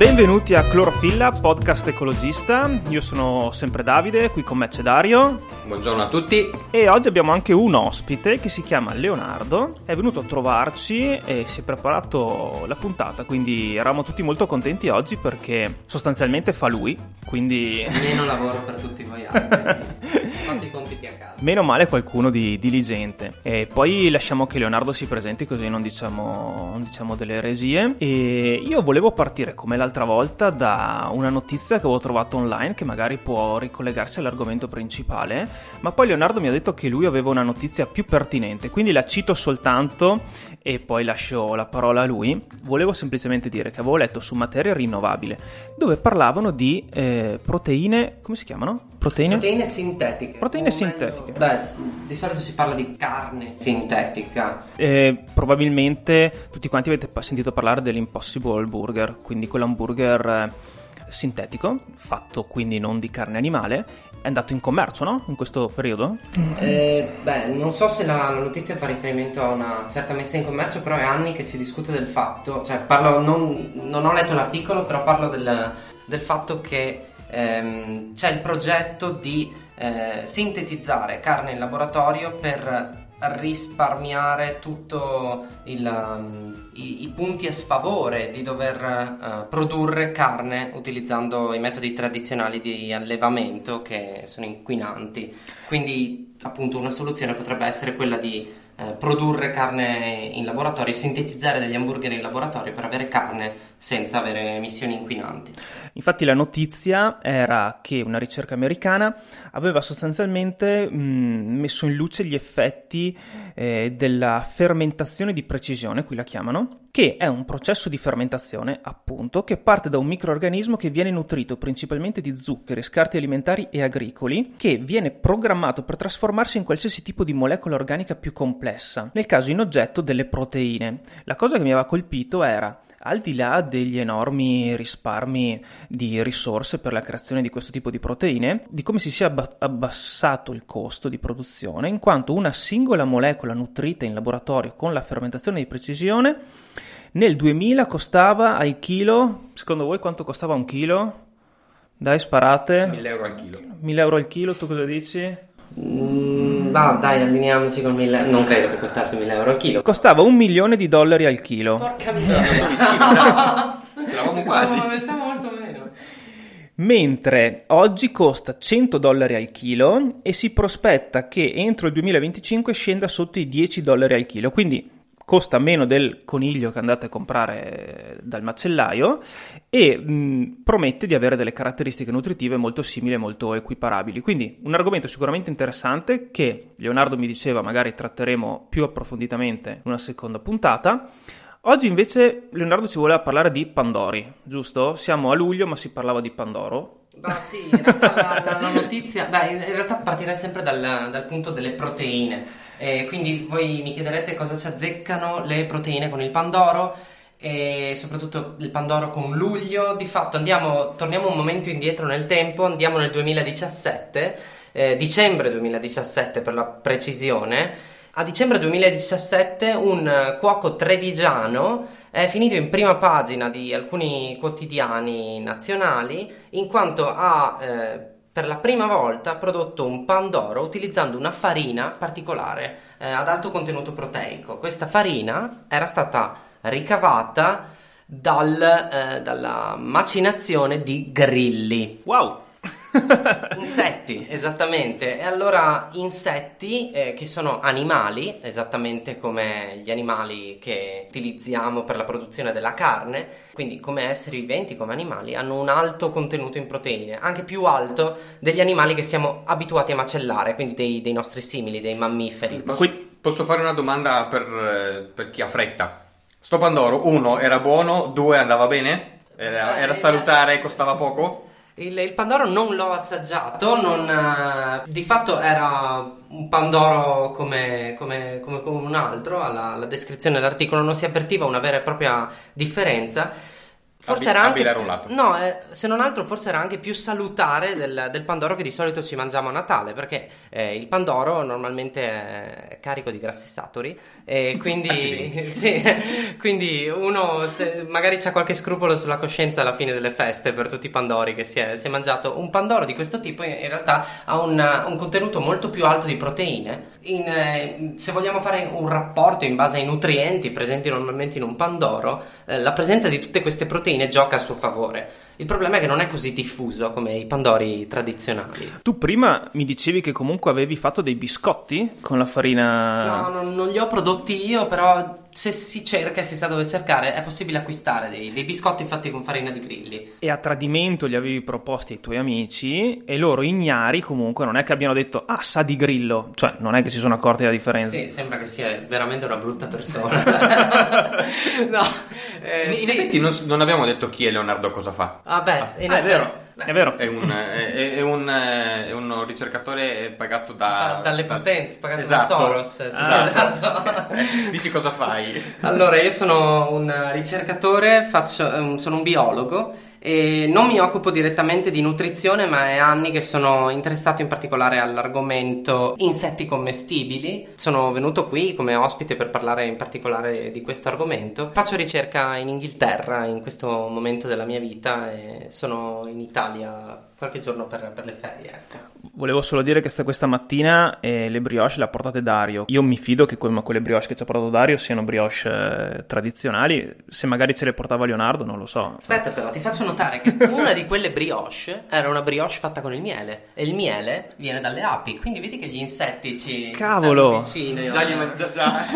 Benvenuti a Clorofilla, podcast ecologista. Io sono sempre Davide, qui con me c'è Dario. Buongiorno a tutti. E oggi abbiamo anche un ospite che si chiama Leonardo. È venuto a trovarci e si è preparato la puntata, quindi eravamo tutti molto contenti oggi perché sostanzialmente fa lui, quindi... Meno lavoro per tutti voi altri. Fate i compiti a casa. Meno male qualcuno di diligente. E poi lasciamo che Leonardo si presenti così non diciamo, non diciamo delle eresie. E io volevo partire come l'altra volta da una notizia che avevo trovato online che magari può ricollegarsi all'argomento principale, ma poi Leonardo mi ha detto che lui aveva una notizia più pertinente, quindi la cito soltanto e poi lascio la parola a lui. Volevo semplicemente dire che avevo letto su materia rinnovabile dove parlavano di eh, proteine, come si chiamano? Proteine? Proteine sintetiche. Proteine sintetiche. Beh, di solito si parla di carne sintetica. Eh, probabilmente tutti quanti avete sentito parlare dell'Impossible Burger, quindi quell'hamburger eh, sintetico, fatto quindi non di carne animale, è andato in commercio, no? In questo periodo? Eh, beh, non so se la, la, notizia fa riferimento a una certa messa in commercio, però è anni che si discute del fatto, cioè parlo, non, non ho letto l'articolo, però parlo del, del fatto che ehm, c'è il progetto di eh, sintetizzare carne in laboratorio per risparmiare tutti um, i, i, punti a sfavore di dover uh, produrre carne utilizzando i metodi tradizionali di allevamento che sono inquinanti. Quindi appunto una soluzione potrebbe essere quella di eh, produrre carne in laboratorio, sintetizzare degli hamburger in laboratorio per avere carne senza avere emissioni inquinanti. Infatti la notizia era che una ricerca americana aveva sostanzialmente mh, messo in luce gli effetti eh, della fermentazione di precisione, qui la chiamano, che è un processo di fermentazione, appunto, che parte da un microorganismo che viene nutrito principalmente di zuccheri, scarti alimentari e agricoli, che viene programmato per trasformarsi in qualsiasi tipo di molecola organica più complessa, nel caso in oggetto delle proteine. La cosa che mi aveva colpito era al di là degli enormi risparmi di risorse per la creazione di questo tipo di proteine, di come si sia abbassato il costo di produzione, in quanto una singola molecola nutrita in laboratorio con la fermentazione di precisione nel 2000 costava al chilo, secondo voi quanto costava un chilo? Dai, sparate. 1000 euro al chilo. 1000 euro al chilo, tu cosa dici? Mm, va, dai, allineiamoci con 1000 Non credo che costasse 1000 euro al chilo. Costava un milione di dollari al chilo. Porca miseria. Eravamo quasi. Pensavo molto meno. Mentre oggi costa 100 dollari al chilo e si prospetta che entro il 2025 scenda sotto i 10 dollari al chilo. Quindi costa meno del coniglio che andate a comprare dal macellaio e mh, promette di avere delle caratteristiche nutritive molto simili e molto equiparabili. Quindi un argomento sicuramente interessante che Leonardo mi diceva magari tratteremo più approfonditamente in una seconda puntata. Oggi invece Leonardo ci voleva parlare di Pandori, giusto? Siamo a luglio ma si parlava di Pandoro. Bah sì, in realtà la, la, la notizia, beh, in realtà partirei sempre dal, dal punto delle proteine. Eh, quindi voi mi chiederete cosa ci azzeccano le proteine con il Pandoro e soprattutto il Pandoro con luglio. Di fatto andiamo, torniamo un momento indietro nel tempo, andiamo nel 2017, eh, dicembre 2017 per la precisione. A dicembre 2017 un cuoco trevigiano è finito in prima pagina di alcuni quotidiani nazionali in quanto ha eh, per la prima volta prodotto un pandoro utilizzando una farina particolare eh, ad alto contenuto proteico. Questa farina era stata ricavata dal, eh, dalla macinazione di grilli. Wow! insetti, esattamente. E allora insetti eh, che sono animali, esattamente come gli animali che utilizziamo per la produzione della carne, quindi come esseri viventi, come animali, hanno un alto contenuto in proteine, anche più alto degli animali che siamo abituati a macellare, quindi dei, dei nostri simili, dei mammiferi. Posso, posso fare una domanda per, eh, per chi ha fretta? Sto Pandoro, uno, era buono, due, andava bene? Era, era salutare, costava poco? Il, il, Pandoro non l'ho assaggiato, non, uh, di fatto era un Pandoro come, come, come, come un altro, alla, alla, descrizione dell'articolo non si avvertiva una vera e propria differenza. Forse Abi- era anche no, eh, se non altro forse era anche più salutare del, del pandoro che di solito ci mangiamo a Natale, perché eh, il pandoro normalmente è carico di grassi saturi e quindi, Accidenti. sì, quindi uno se- magari c'ha qualche scrupolo sulla coscienza alla fine delle feste per tutti i pandori che si è, si è mangiato. Un pandoro di questo tipo in, in realtà ha un, un contenuto molto più alto di proteine. In, eh, se vogliamo fare un rapporto in base ai nutrienti presenti normalmente in un pandoro, eh, la presenza di tutte queste proteine gioca a suo favore. Il problema è che non è così diffuso come i pandori tradizionali. Tu prima mi dicevi che comunque avevi fatto dei biscotti con la farina. No, non, non li ho prodotti io, però se si cerca e si sa dove cercare è possibile acquistare dei, dei biscotti fatti con farina di grilli. E a tradimento li avevi proposti ai tuoi amici e loro ignari comunque non è che abbiano detto ah sa di grillo, cioè non è che si sono accorti della differenza. Sì, sembra che sia veramente una brutta persona. no, eh, In sì. effetti non, non abbiamo detto chi è Leonardo cosa fa. Ah, beh, in Ah, è effetti- vero, beh, è vero. È un, è, è un, è un ricercatore pagato da, da- dalle da- potenze, pagato esatto. da Soros. sì, Ah. esatto. Dici cosa fai? Allora, io sono un ricercatore, faccio- ehm, sono un biologo e non mi occupo direttamente di nutrizione, ma è anni che sono interessato in particolare all'argomento insetti commestibili. Sono venuto qui come ospite per parlare in particolare di questo argomento. Faccio ricerca in Inghilterra in questo momento della mia vita e sono in Italia qualche giorno per, per le ferie. Ecco. Volevo solo dire che sta- questa mattina eh, le brioche le ha portate Dario. Io mi fido che que- quelle brioche che ci ha portato Dario siano brioche eh, tradizionali. Se magari ce le portava Leonardo, non lo so. Aspetta però, ti faccio notare che una di quelle brioche era una brioche fatta con il miele e il miele viene dalle api, quindi vedi che gli insetti ci Cavolo! vicini. Già, gli, già, già,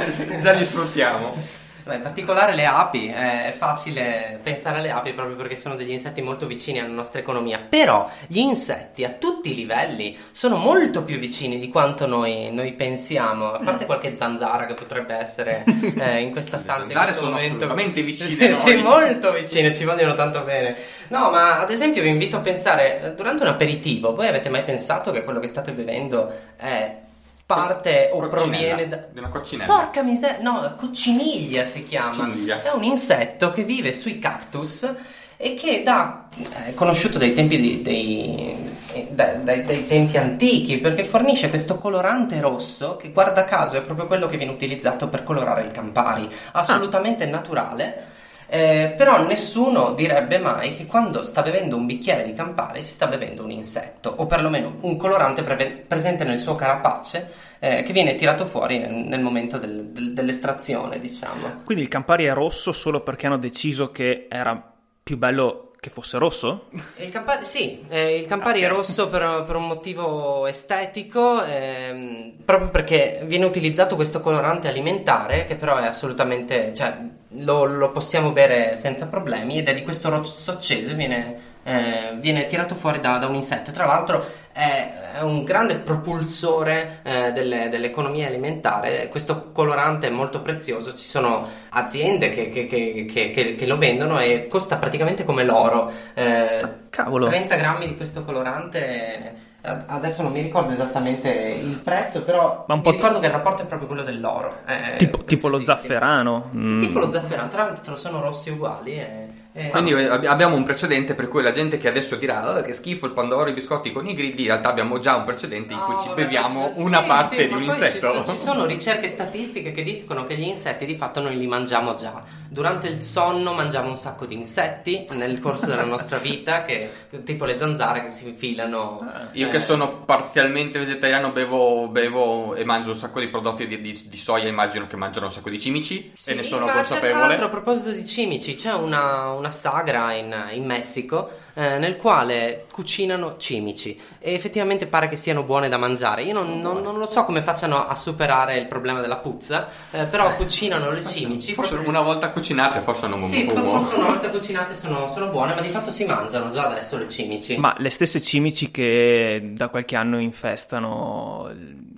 già li sfruttiamo. Beh, in particolare le api, eh, è facile pensare alle api proprio perché sono degli insetti molto vicini alla nostra economia, però gli insetti a tutti i livelli sono molto più vicini di quanto noi, noi pensiamo, a parte qualche zanzara che potrebbe essere eh, in questa stanza in zanzare sono momento. assolutamente vicine sì, molto vicine, ci vogliono tanto bene. No, ma ad esempio vi invito a pensare, eh, durante un aperitivo, voi avete mai pensato che quello che state bevendo è parte o Coccinella, proviene da... di una coccinella. Porca miseria, no, cocciniglia si chiama. Cocciniglia. È un insetto che vive sui cactus e che da, è conosciuto dai tempi, di- dei, eh, dai, dai- dai tempi antichi perché fornisce questo colorante rosso che guarda caso è proprio quello che viene utilizzato per colorare il Campari, assolutamente naturale. Eh, però nessuno direbbe mai che quando sta bevendo un bicchiere di Campari si sta bevendo un insetto o perlomeno un colorante preve- presente nel suo carapace eh, che viene tirato fuori nel, nel momento del- del- dell'estrazione, diciamo. Quindi il Campari è rosso solo perché hanno deciso che era più bello che fosse rosso? Il Campari, sì, eh, il Campari Ok. è rosso per, per un motivo estetico, ehm, proprio perché viene utilizzato questo colorante alimentare che però è assolutamente, cioè lo, lo possiamo bere senza problemi ed è di questo rosso acceso e viene, eh, viene tirato fuori da, da un insetto. Tra l'altro è, è un grande propulsore eh, delle- dell'economia alimentare, questo colorante è molto prezioso, ci sono aziende che, che- che- che- che- che lo vendono e costa praticamente come l'oro. Eh, Cavolo. 30 grammi di questo colorante. eh, Adesso non mi ricordo esattamente il prezzo, però Ma un mi po' ricordo che il rapporto è proprio quello dell'oro. è Tipo, tipo lo zafferano. Mm. Tipo lo zafferano, tra l'altro sono rossi uguali. E, e- Quindi eh, ab- abbiamo un precedente per cui la gente che adesso dirà "Ah, che schifo il pandoro, i biscotti con i grilli, in realtà abbiamo già un precedente in cui No, ci vabbè, beviamo ci- una sì, parte sì, di un insetto. Ci, so- ci sono ricerche statistiche che dicono che gli insetti di fatto noi li mangiamo già. Durante il sonno mangiamo un sacco di insetti nel corso della nostra vita, che, tipo le zanzare che si infilano. Io eh, che sono parzialmente vegetariano bevo, bevo e mangio un sacco di prodotti di, di- di soia, immagino che mangiano un sacco di cimici Sì, e ne sono c'è, tra consapevole. l'altro, a proposito di cimici, c'è una, una sagra in, in Messico eh, nel quale cucinano cimici e effettivamente pare che siano buone da mangiare. Io non, non- non lo so come facciano a superare il problema della puzza, eh, però cucinano le cimici. Forse una volta cucinate, forse non Sì, fumo. forse una volta cucinate sono, sono buone, ma di fatto si mangiano già adesso le cimici. Ma le stesse cimici che da qualche anno infestano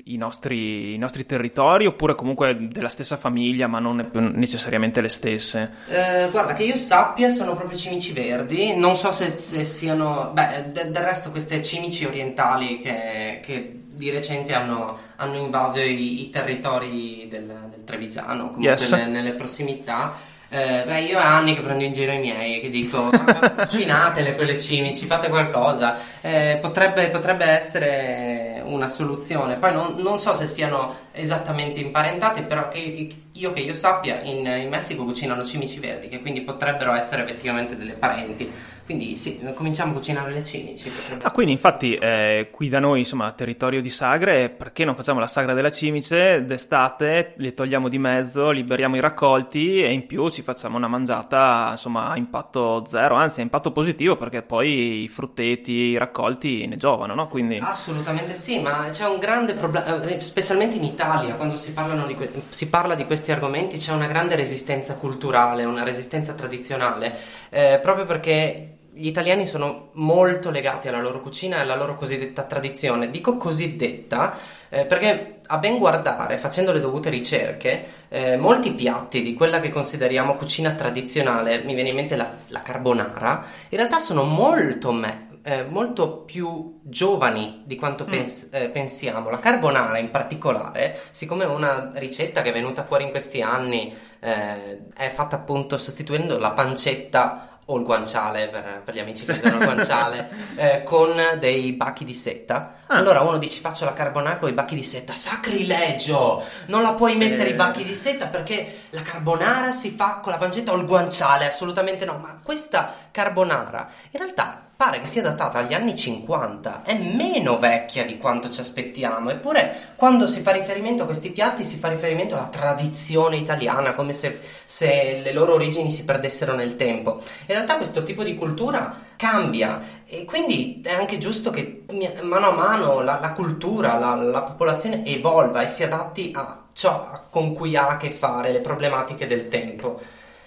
i nostri, i nostri territori, oppure comunque della stessa famiglia, ma non necessariamente le stesse? Eh, guarda, che io sappia sono proprio cimici verdi, non so se, se siano... Beh, de- del resto queste cimici orientali che, che di recente hanno, hanno invaso i, i territori del, del Trevigiano, comunque Yes. ne- nelle prossimità, Eh, beh, io è anni che prendo in giro i miei, che dico, cucinatele quelle cimici, fate qualcosa. Eh, potrebbe, potrebbe, essere una soluzione. Poi non, non, so se siano esattamente imparentate, però che io che io sappia, in, in Messico cucinano cimici verdi, che quindi potrebbero essere effettivamente delle parenti. Quindi sì, cominciamo a cucinare le cimici. Ah, quindi infatti eh, qui da noi, insomma, territorio di sagre, perché non facciamo la sagra della cimice d'estate, le togliamo di mezzo, liberiamo i raccolti e in più ci facciamo una mangiata, insomma, a impatto zero, anzi a impatto positivo perché poi i frutteti, i raccolti ne giovano, no? Quindi... Assolutamente sì, ma c'è un grande problema, eh, specialmente in Italia, quando si, di que- si, parla di questi argomenti, c'è una grande resistenza culturale, una resistenza tradizionale, eh, proprio perché gli italiani sono molto legati alla loro cucina e alla loro cosiddetta tradizione. Dico cosiddetta eh, perché a ben guardare, facendo le dovute ricerche, eh, molti piatti di quella che consideriamo cucina tradizionale, mi viene in mente la, la carbonara, in realtà sono molto, me, eh, molto più giovani di quanto mm. pens- eh, pensiamo. La carbonara in particolare, siccome è una ricetta che è venuta fuori in questi anni, eh, è fatta appunto sostituendo la pancetta o il guanciale per, per gli amici che usano il guanciale eh, con dei bacchi di seta ah. allora uno dice faccio la carbonara con i bacchi di seta sacrilegio non la puoi sì. mettere i bacchi di seta perché la carbonara si fa con la pancetta o il guanciale assolutamente no ma questa carbonara in realtà pare che sia datata agli anni 50, è meno vecchia di quanto ci aspettiamo, eppure quando si fa riferimento a questi piatti si fa riferimento alla tradizione italiana, come se, se le loro origini si perdessero nel tempo. In realtà questo tipo di cultura cambia e quindi è anche giusto che mano a mano la, la cultura, la, la popolazione evolva e si adatti a ciò con cui ha a che fare, le problematiche del tempo.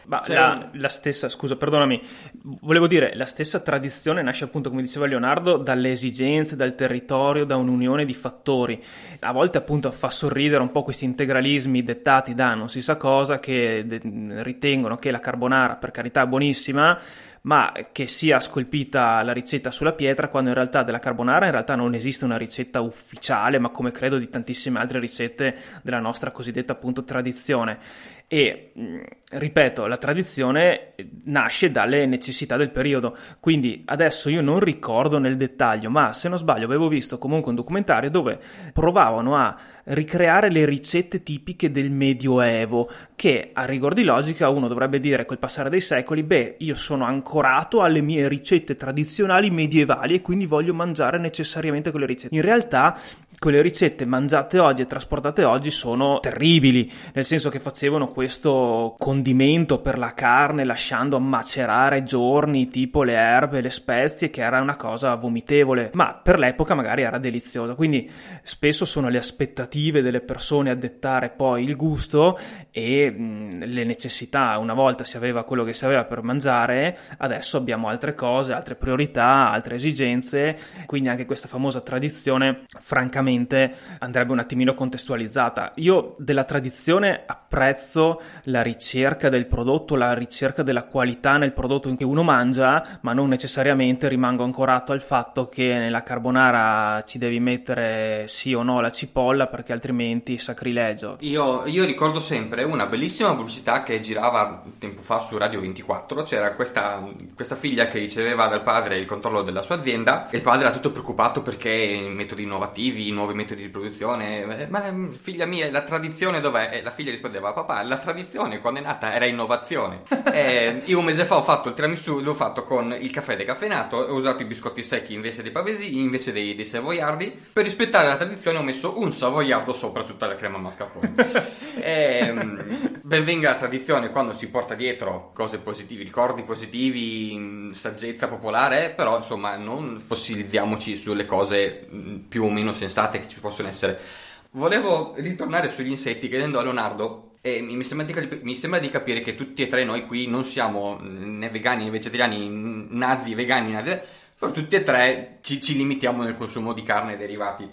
Ma cioè, la, la, stessa, scusa, perdonami, volevo dire, la stessa tradizione nasce appunto, come diceva Leonardo, dalle esigenze, dal territorio, da un'unione di fattori. A volte appunto fa sorridere un po' questi integralismi dettati da non si sa cosa che de- ritengono che la carbonara, per carità, è buonissima, ma che sia scolpita la ricetta sulla pietra quando in realtà della carbonara in realtà non esiste una ricetta ufficiale, ma come credo di tantissime altre ricette della nostra cosiddetta appunto tradizione. E ripeto, la tradizione nasce dalle necessità del periodo, quindi adesso io non ricordo nel dettaglio, ma se non sbaglio avevo visto comunque un documentario dove provavano a ricreare le ricette tipiche del Medioevo, che a rigor di logica uno dovrebbe dire col passare dei secoli, beh, io sono ancorato alle mie ricette tradizionali medievali e quindi voglio mangiare necessariamente quelle ricette. In realtà quelle ricette mangiate oggi e trasportate oggi sono terribili, nel senso che facevano questo condimento per la carne lasciando macerare giorni, tipo le erbe, le spezie, che era una cosa vomitevole, ma per l'epoca magari era deliziosa. Quindi spesso sono le aspettative delle persone a dettare poi il gusto e mh, le necessità. Una volta si aveva quello che si aveva per mangiare, adesso abbiamo altre cose, altre priorità, altre esigenze, quindi anche questa famosa tradizione, francamente sicuramente andrebbe un attimino contestualizzata. Io della tradizione apprezzo la ricerca del prodotto, la ricerca della qualità nel prodotto che uno mangia, ma non necessariamente rimango ancorato al fatto che nella carbonara ci devi mettere sì o no la cipolla perché altrimenti sacrilegio. Io, io ricordo sempre una bellissima pubblicità che girava tempo fa su Radio 24, c'era questa, questa figlia che riceveva dal padre il controllo della sua azienda e il padre era tutto preoccupato perché metodi innovativi, nuovi metodi di produzione. Eh, ma eh, figlia mia, la tradizione dov'è? E la figlia rispondeva, papà, la tradizione quando è nata era innovazione. e io un mese fa ho fatto il tiramisù, l'ho fatto con il caffè decaffeinato, ho usato i biscotti secchi invece dei pavesi, invece dei, dei savoiardi. Per rispettare la tradizione ho messo un savoiardo sopra tutta la crema mascarpone. e, ben venga la tradizione quando si porta dietro cose positive, ricordi positivi, saggezza popolare, però insomma non fossilizziamoci sulle cose più o meno sensate puntate che ci possono essere. Volevo ritornare sugli insetti chiedendo a Leonardo, e mi sembra, di, mi sembra, di, capire che tutti e tre noi qui non siamo né vegani né vegetariani, nazi, vegani, nazi, però tutti e tre ci, ci limitiamo nel consumo di carne e derivati.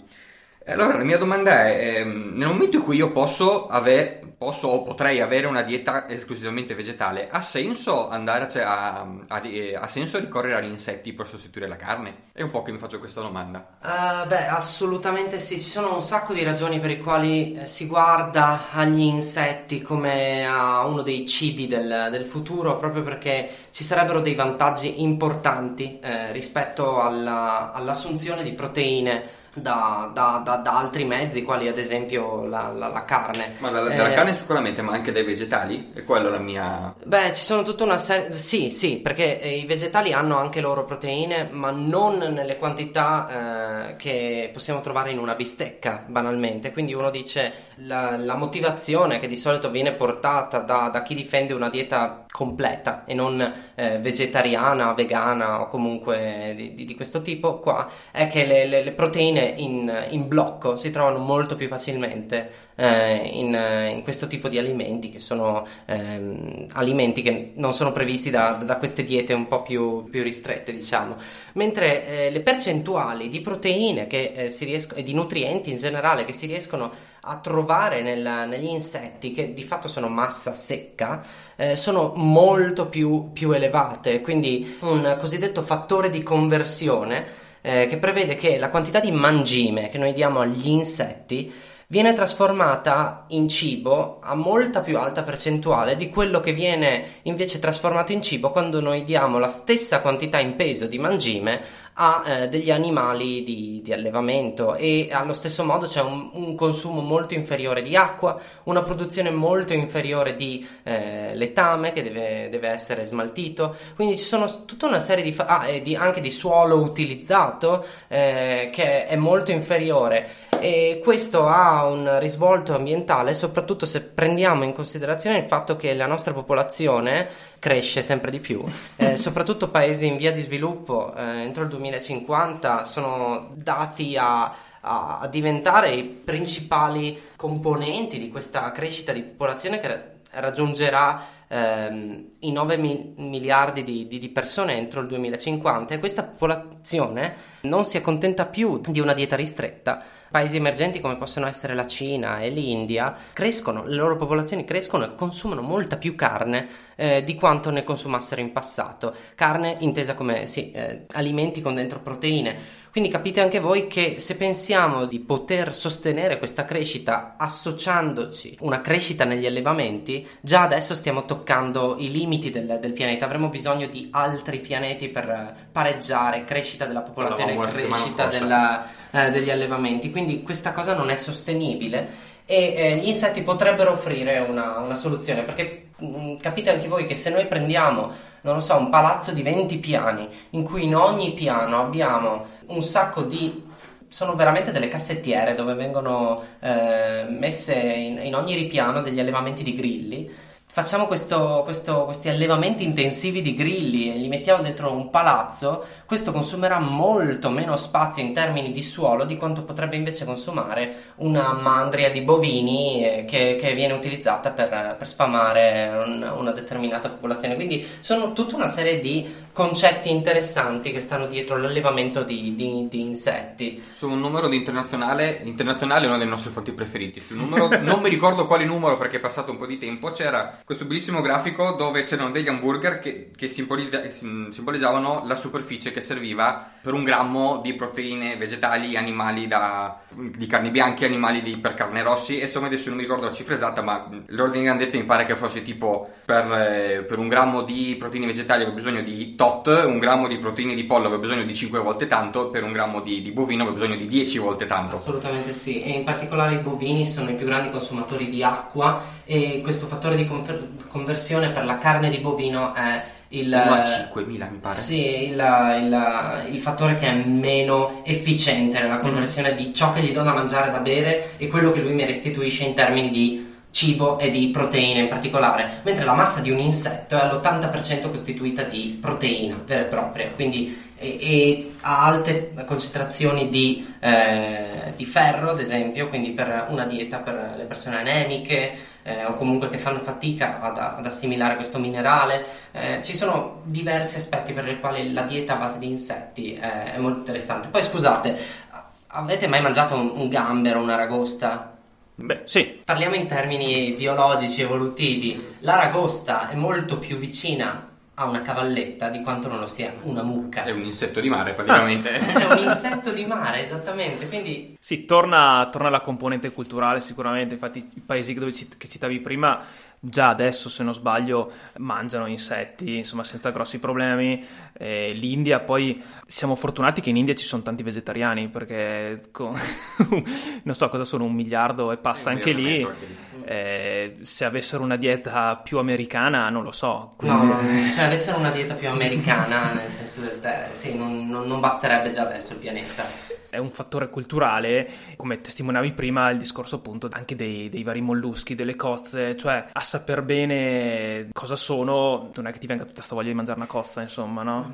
Allora, la mia domanda è, ehm, nel momento in cui io posso avere, posso o potrei avere una dieta esclusivamente vegetale, ha senso andare cioè, a, a, ha senso ricorrere agli insetti per sostituire la carne? È un po' che mi faccio questa domanda. Uh, beh, assolutamente sì, ci sono un sacco di ragioni per le quali eh, si guarda agli insetti come a uno dei cibi del, del futuro, proprio perché ci sarebbero dei vantaggi importanti eh, rispetto alla, all'assunzione di proteine da, da, da, da, altri mezzi, quali ad esempio la, la, la carne. Ma da, dalla eh, carne sicuramente, ma anche dai vegetali? È quella la mia. Beh, ci sono tutta una serie. Sì, sì, perché eh, i vegetali hanno anche loro proteine, ma non nelle quantità eh, che possiamo trovare in una bistecca, banalmente. Quindi uno dice la, la motivazione che di solito viene portata da, da chi difende una dieta completa e non eh, vegetariana, vegana o comunque di, di, di, questo tipo qua è che le, le, le proteine in, in, blocco si trovano molto più facilmente eh, in, in, questo tipo di alimenti che sono ehm, alimenti che non sono previsti da, da queste diete un po' più, più ristrette diciamo. Mentre eh, le percentuali di proteine che, eh, si riescono, e di nutrienti in generale che si riescono trovare nel, negli insetti, che di fatto sono massa secca, eh, sono molto più, più, elevate. Quindi un cosiddetto fattore di conversione eh, che prevede che la quantità di mangime che noi diamo agli insetti viene trasformata in cibo a molta più alta percentuale di quello che viene invece trasformato in cibo quando noi diamo la stessa quantità in peso di mangime a eh, degli animali di, di, allevamento e allo stesso modo c'è un, un, consumo molto inferiore di acqua, una produzione molto inferiore di eh, letame che deve, deve, essere smaltito, quindi ci sono tutta una serie di, fa- ah, di anche di suolo utilizzato eh, che è molto inferiore e questo ha un risvolto ambientale soprattutto se prendiamo in considerazione il fatto che la nostra popolazione cresce sempre di più, eh, soprattutto paesi in via di sviluppo eh, entro il 2050 sono dati a, a, a, diventare i principali componenti di questa crescita di popolazione che raggiungerà ehm, i 9 mi- miliardi di, di, di persone entro il 2050 e questa popolazione non si accontenta più di una dieta ristretta Paesi emergenti come possono essere la Cina e l'India crescono, le loro popolazioni crescono e consumano molta più carne eh, di quanto ne consumassero in passato. Carne intesa come sì, eh, alimenti con dentro proteine. Quindi capite anche voi che se pensiamo di poter sostenere questa crescita associandoci una crescita negli allevamenti, già adesso stiamo toccando i limiti del, del pianeta. Avremo bisogno di altri pianeti per pareggiare crescita della popolazione, crescita della eh, degli allevamenti, quindi questa cosa non è sostenibile e eh, gli insetti potrebbero offrire una, una soluzione perché mh, mm, capite anche voi che se noi prendiamo, non lo so, un palazzo di 20 piani in cui in ogni piano abbiamo un sacco di sono veramente delle cassettiere dove vengono eh, messe in, in, ogni ripiano degli allevamenti di grilli. Facciamo questo, questo, questi allevamenti intensivi di grilli e li mettiamo dentro un palazzo, questo consumerà molto meno spazio in termini di suolo di quanto potrebbe invece consumare una mandria di bovini eh, che, che, viene utilizzata per, per sfamare un, una determinata popolazione. Quindi sono tutta una serie di concetti interessanti che stanno dietro l'allevamento di, di, di insetti. Su un numero di internazionale, internazionale è uno dei nostri fonti preferiti. Sul numero, non mi ricordo quale numero perché è passato un po' di tempo, c'era questo bellissimo grafico dove c'erano degli hamburger che, che simboleggiavano la superficie che serviva per un grammo di proteine vegetali, animali da, di carni bianche, animali di, per carne rossi. Insomma adesso non mi ricordo la cifra esatta, ma l'ordine di grandezza mi pare che fosse tipo per, eh, per un grammo di proteine vegetali avevo bisogno di tot, un grammo di proteine di pollo avevo bisogno di 5 volte tanto, per un grammo di, di bovino avevo bisogno di 10 volte tanto. Assolutamente sì, e in particolare i bovini sono i più grandi consumatori di acqua e questo fattore di confer- conversione per la carne di bovino è il, 1 a 5.000 mi pare. Sì, il, il, il, fattore che è meno efficiente nella conversione mm. di ciò che gli do da mangiare, da bere e quello che lui mi restituisce in termini di cibo e di proteine in particolare, mentre la massa di un insetto è all'80% costituita di proteina vera e propria, quindi e, e ha alte concentrazioni di, eh, di, ferro, ad esempio, quindi per una dieta per le persone anemiche eh, o comunque che fanno fatica ad, ad assimilare questo minerale. Eh, ci sono diversi aspetti per i quali la dieta a base di insetti è molto interessante. Poi scusate, Avete mai mangiato un, un gambero, una ragosta? Beh, sì. Parliamo in termini biologici, evolutivi. L'aragosta è molto più vicina a una cavalletta di quanto non lo sia una mucca. È un insetto di mare, praticamente. È un insetto di mare, esattamente. Quindi Sì, torna, torna la componente culturale sicuramente, infatti i paesi dove ci- che citavi prima già adesso se non sbaglio mangiano insetti, insomma senza grossi problemi. Eh, L'India poi siamo fortunati che in India ci sono tanti vegetariani perché con- non so cosa sono un miliardo e passa Un anche lì. anche lì. Eh, se avessero una dieta più americana non lo so. Quindi... no, se avessero una dieta più americana, nel senso del tè, sì, non, non- non basterebbe già adesso il pianeta. è un fattore culturale, come testimoniavi prima il discorso appunto anche dei, dei vari molluschi, delle cozze, cioè a saper bene cosa sono, non è che ti venga tutta sta voglia di mangiare una cozza, insomma, no?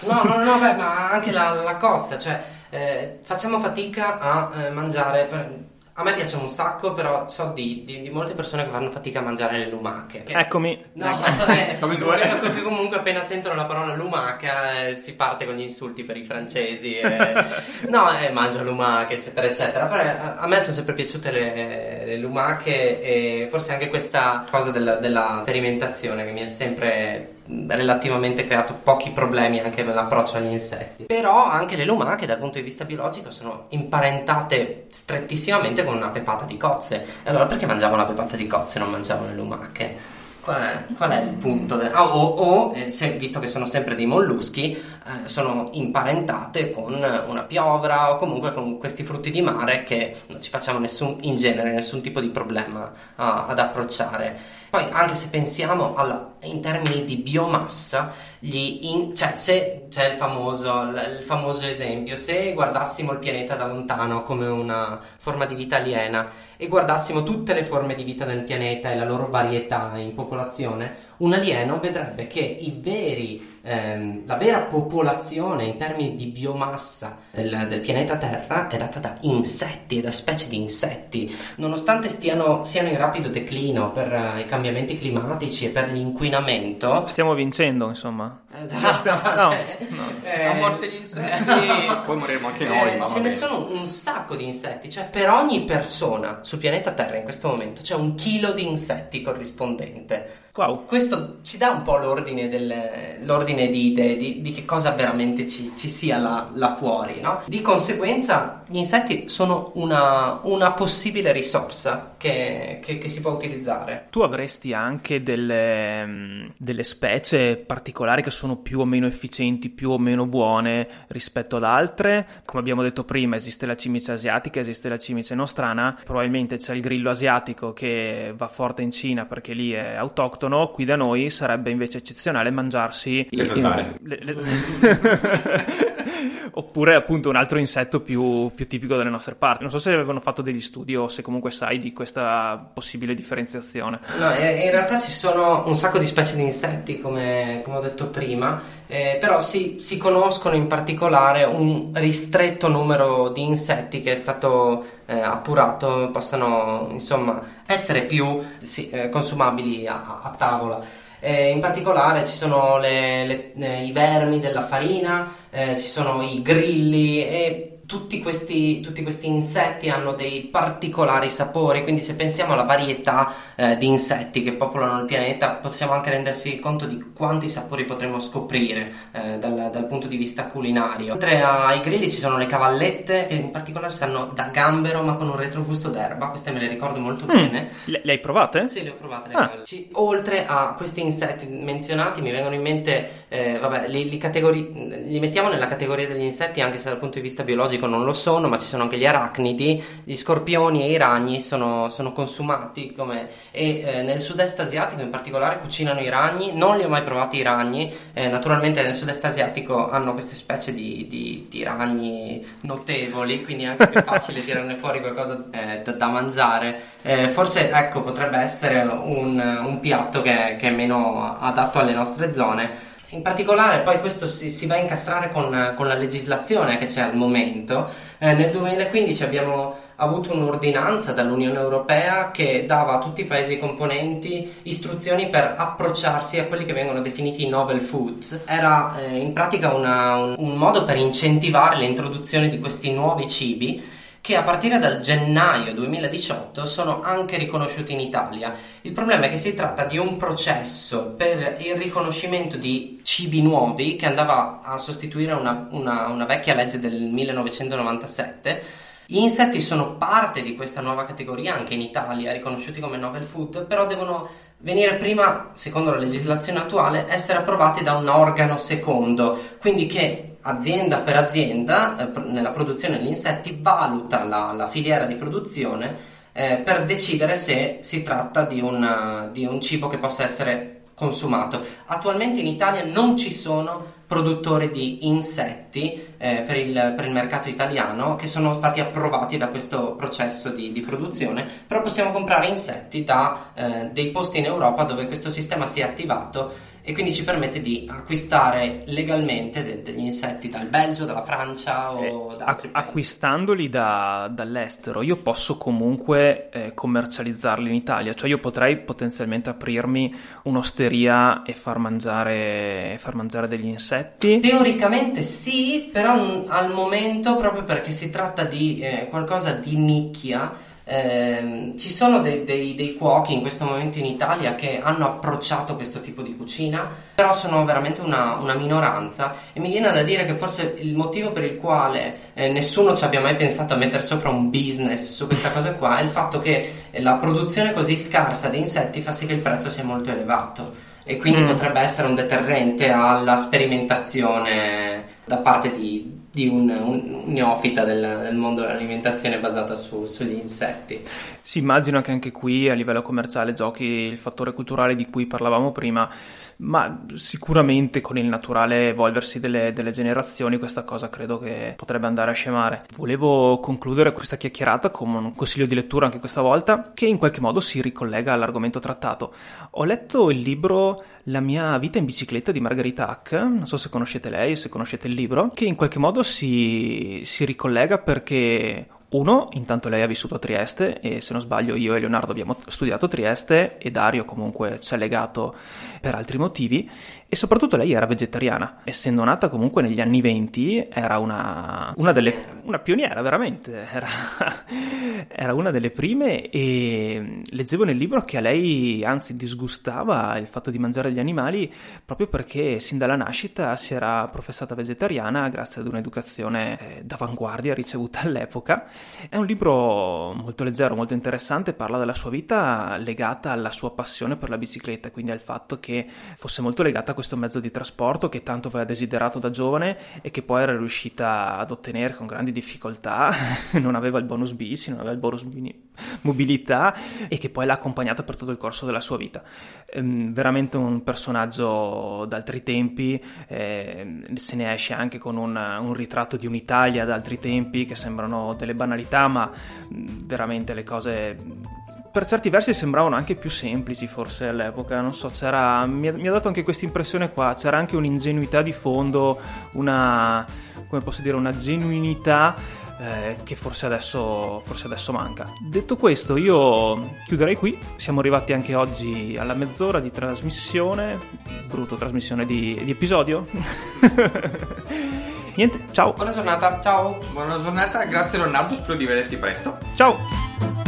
No, no, no, beh, ma anche la, la cozza, cioè eh, facciamo fatica a eh, mangiare. per- A me piace un sacco, però so di, di- di molte persone che fanno fatica a mangiare le lumache. Che- Eccomi. No, eh, Siamo in due. comunque, comunque appena sentono la parola lumaca eh, si parte con gli insulti per i francesi. eh. no, eh, mangia lumache, eccetera, eccetera. Però eh, a me sono sempre piaciute le, le lumache e forse anche questa cosa della, della sperimentazione che mi ha sempre relativamente creato pochi problemi anche nell'approccio agli insetti. Però anche le lumache dal punto di vista biologico sono imparentate strettissimamente con una pepata di cozze. E allora perché mangiamo la pepata di cozze e non mangiamo le lumache? Qual è, qual è il punto? de- Ah, o, o, eh, se- visto che sono sempre dei molluschi, eh, sono imparentate con una piovra o comunque con questi frutti di mare che non ci facciamo nessun, in genere nessun tipo di problema a- ad approcciare. Poi, anche se pensiamo alla- in termini di biomassa, gli in- cioè, se c'è il famoso, il famoso esempio, se guardassimo il pianeta da lontano come una forma di vita aliena e guardassimo tutte le forme di vita del pianeta e la loro varietà in popolazione, un alieno vedrebbe che i veri, ehm, la vera popolazione in termini di biomassa del, del pianeta Terra è data da insetti e da specie di insetti. Nonostante stiano, siano in rapido declino per eh, i cambiamenti climatici e per l'inquinamento, Stiamo vincendo, insomma. eh, No, cioè, no. eh, A morte gli insetti. Poi moriremo anche noi, eh, ma ce ne sono un sacco di insetti, cioè per ogni persona sul pianeta Terra in questo momento c'è un chilo di insetti corrispondente. Wow. Questo ci dà un po' l'ordine, del- l'ordine di idee di, di che cosa veramente ci, ci sia là, là fuori, no? Di conseguenza, gli insetti sono una, una possibile risorsa che, che- che si può utilizzare. Tu avresti anche delle, delle specie particolari che sono più o meno efficienti, più o meno buone rispetto ad altre. Come abbiamo detto prima, esiste la cimice asiatica, esiste la cimice nostrana. Probabilmente c'è il grillo asiatico che va forte in Cina perché lì è autoctono. Qui da noi sarebbe invece eccezionale mangiarsi Le zanzare. le- le- Oppure appunto un altro insetto più, più tipico delle nostre parti. Non so se avevano fatto degli studi o se comunque sai di questa possibile differenziazione. No, eh, in realtà ci sono un sacco di specie di insetti, come, come ho detto prima, eh, però si, si conoscono in particolare un ristretto numero di insetti che è stato eh, appurato possano insomma essere più sì, eh, consumabili a, a tavola. Eh, in particolare ci sono le- le- eh, i vermi della farina, eh, ci sono i grilli e tutti questi, tutti questi insetti hanno dei particolari sapori, quindi se pensiamo alla varietà eh, di insetti che popolano il pianeta, possiamo anche rendersi conto di quanti sapori potremmo scoprire eh, dal, dal punto di vista culinario. Oltre ai grilli ci sono le cavallette, che in particolare sanno da gambero ma con un retrogusto d'erba, queste me le ricordo molto Mm. bene. Le, le hai provate? Sì, le ho provate le Ah. Oltre a questi insetti menzionati, mi vengono in mente, eh, vabbè, li, li categori- li mettiamo nella categoria degli insetti, anche se dal punto di vista biologico non lo sono, ma ci sono anche gli arachnidi, gli scorpioni e i ragni sono, sono consumati come, e eh, nel sud-est asiatico in particolare cucinano i ragni. Non li ho mai provati i ragni, eh, naturalmente nel sud-est asiatico hanno queste specie di, di- di ragni notevoli, quindi è anche più facile tirarne fuori qualcosa eh, da, da mangiare. Eh, forse ecco potrebbe essere un, un piatto che, che è meno adatto alle nostre zone. In particolare poi questo si, si va a incastrare con, con la legislazione che c'è al momento. Eh, nel 2015 abbiamo avuto un'ordinanza dall'Unione Europea che dava a tutti i paesi componenti istruzioni per approcciarsi a quelli che vengono definiti novel foods. Era eh, in pratica una, un, un modo per incentivare l'introduzione di questi nuovi cibi che a partire dal gennaio 2018 sono anche riconosciuti in Italia. Il problema è che si tratta di un processo per il riconoscimento di cibi nuovi che andava a sostituire una, una, una vecchia legge del 1997. Gli insetti sono parte di questa nuova categoria anche in Italia, riconosciuti come novel food, però devono venire prima, secondo la legislazione attuale, essere approvati da un organo secondo, quindi che azienda per azienda eh, nella produzione degli insetti valuta la, la filiera di produzione eh, per decidere se si tratta di, una, di un cibo che possa essere consumato. Attualmente in Italia non ci sono produttori di insetti eh, per, il, per, il, mercato italiano che sono stati approvati da questo processo di, di produzione, però possiamo comprare insetti da eh, dei posti in Europa dove questo sistema si è attivato e quindi ci permette di acquistare legalmente de- degli insetti dal Belgio, dalla Francia o eh, da altri a- paesi. Acquistandoli da, dall'estero, io posso comunque eh, commercializzarli in Italia, cioè io potrei potenzialmente aprirmi un'osteria e far mangiare, far mangiare degli insetti? Teoricamente sì, però al momento, proprio perché si tratta di eh, qualcosa di nicchia, eh, ci sono dei, dei, dei, cuochi in questo momento in Italia che hanno approcciato questo tipo di cucina, però sono veramente una, una minoranza e mi viene da dire che forse il motivo per il quale eh, nessuno ci abbia mai pensato a mettere sopra un business su questa cosa qua è il fatto che la produzione così scarsa di insetti fa sì che il prezzo sia molto elevato e quindi mm. potrebbe essere un deterrente alla sperimentazione da parte di di un, un neofita del, del, mondo dell'alimentazione basata su, sugli insetti. Si immagina che anche qui a livello commerciale giochi il fattore culturale di cui parlavamo prima, ma sicuramente con il naturale evolversi delle, delle generazioni questa cosa credo che potrebbe andare a scemare. Volevo concludere questa chiacchierata con un consiglio di lettura anche questa volta che in qualche modo si ricollega all'argomento trattato. Ho letto il libro La mia vita in bicicletta di Margherita Hack, non so se conoscete lei, se conoscete il libro, che in qualche modo si, si ricollega perché uno, intanto lei ha vissuto a Trieste e se non sbaglio io e Leonardo abbiamo studiato Trieste e Dario comunque ci è legato per altri motivi e soprattutto lei era vegetariana, essendo nata comunque negli anni 20 era una, una delle una pioniera veramente, era, era, una delle prime e leggevo nel libro che a lei anzi disgustava il fatto di mangiare gli animali proprio perché sin dalla nascita si era professata vegetariana grazie ad un'educazione eh, d'avanguardia ricevuta all'epoca. È un libro molto leggero, molto interessante, parla della sua vita legata alla sua passione per la bicicletta, quindi al fatto che fosse molto legata a questo mezzo di trasporto che tanto aveva desiderato da giovane e che poi era riuscita ad ottenere con grandi difficoltà, non aveva il bonus bici, non aveva il bonus mobilità e che poi l'ha accompagnata per tutto il corso della sua vita. Ehm, veramente un personaggio d'altri tempi, eh, se ne esce anche con un, un ritratto di un'Italia d'altri tempi che sembrano delle banalità, ma veramente le cose per certi versi sembravano anche più semplici forse all'epoca, non so, c'era, mi, ha, mi ha dato anche questa impressione qua, c'era anche un'ingenuità di fondo, una, come posso dire, una genuinità eh, che forse adesso, forse adesso manca. Detto questo, io chiuderei qui, siamo arrivati anche oggi alla mezz'ora di trasmissione, brutto trasmissione di, di episodio. Niente, ciao. Buona giornata, ciao. Buona giornata, grazie Leonardo, spero di vederti presto. Ciao.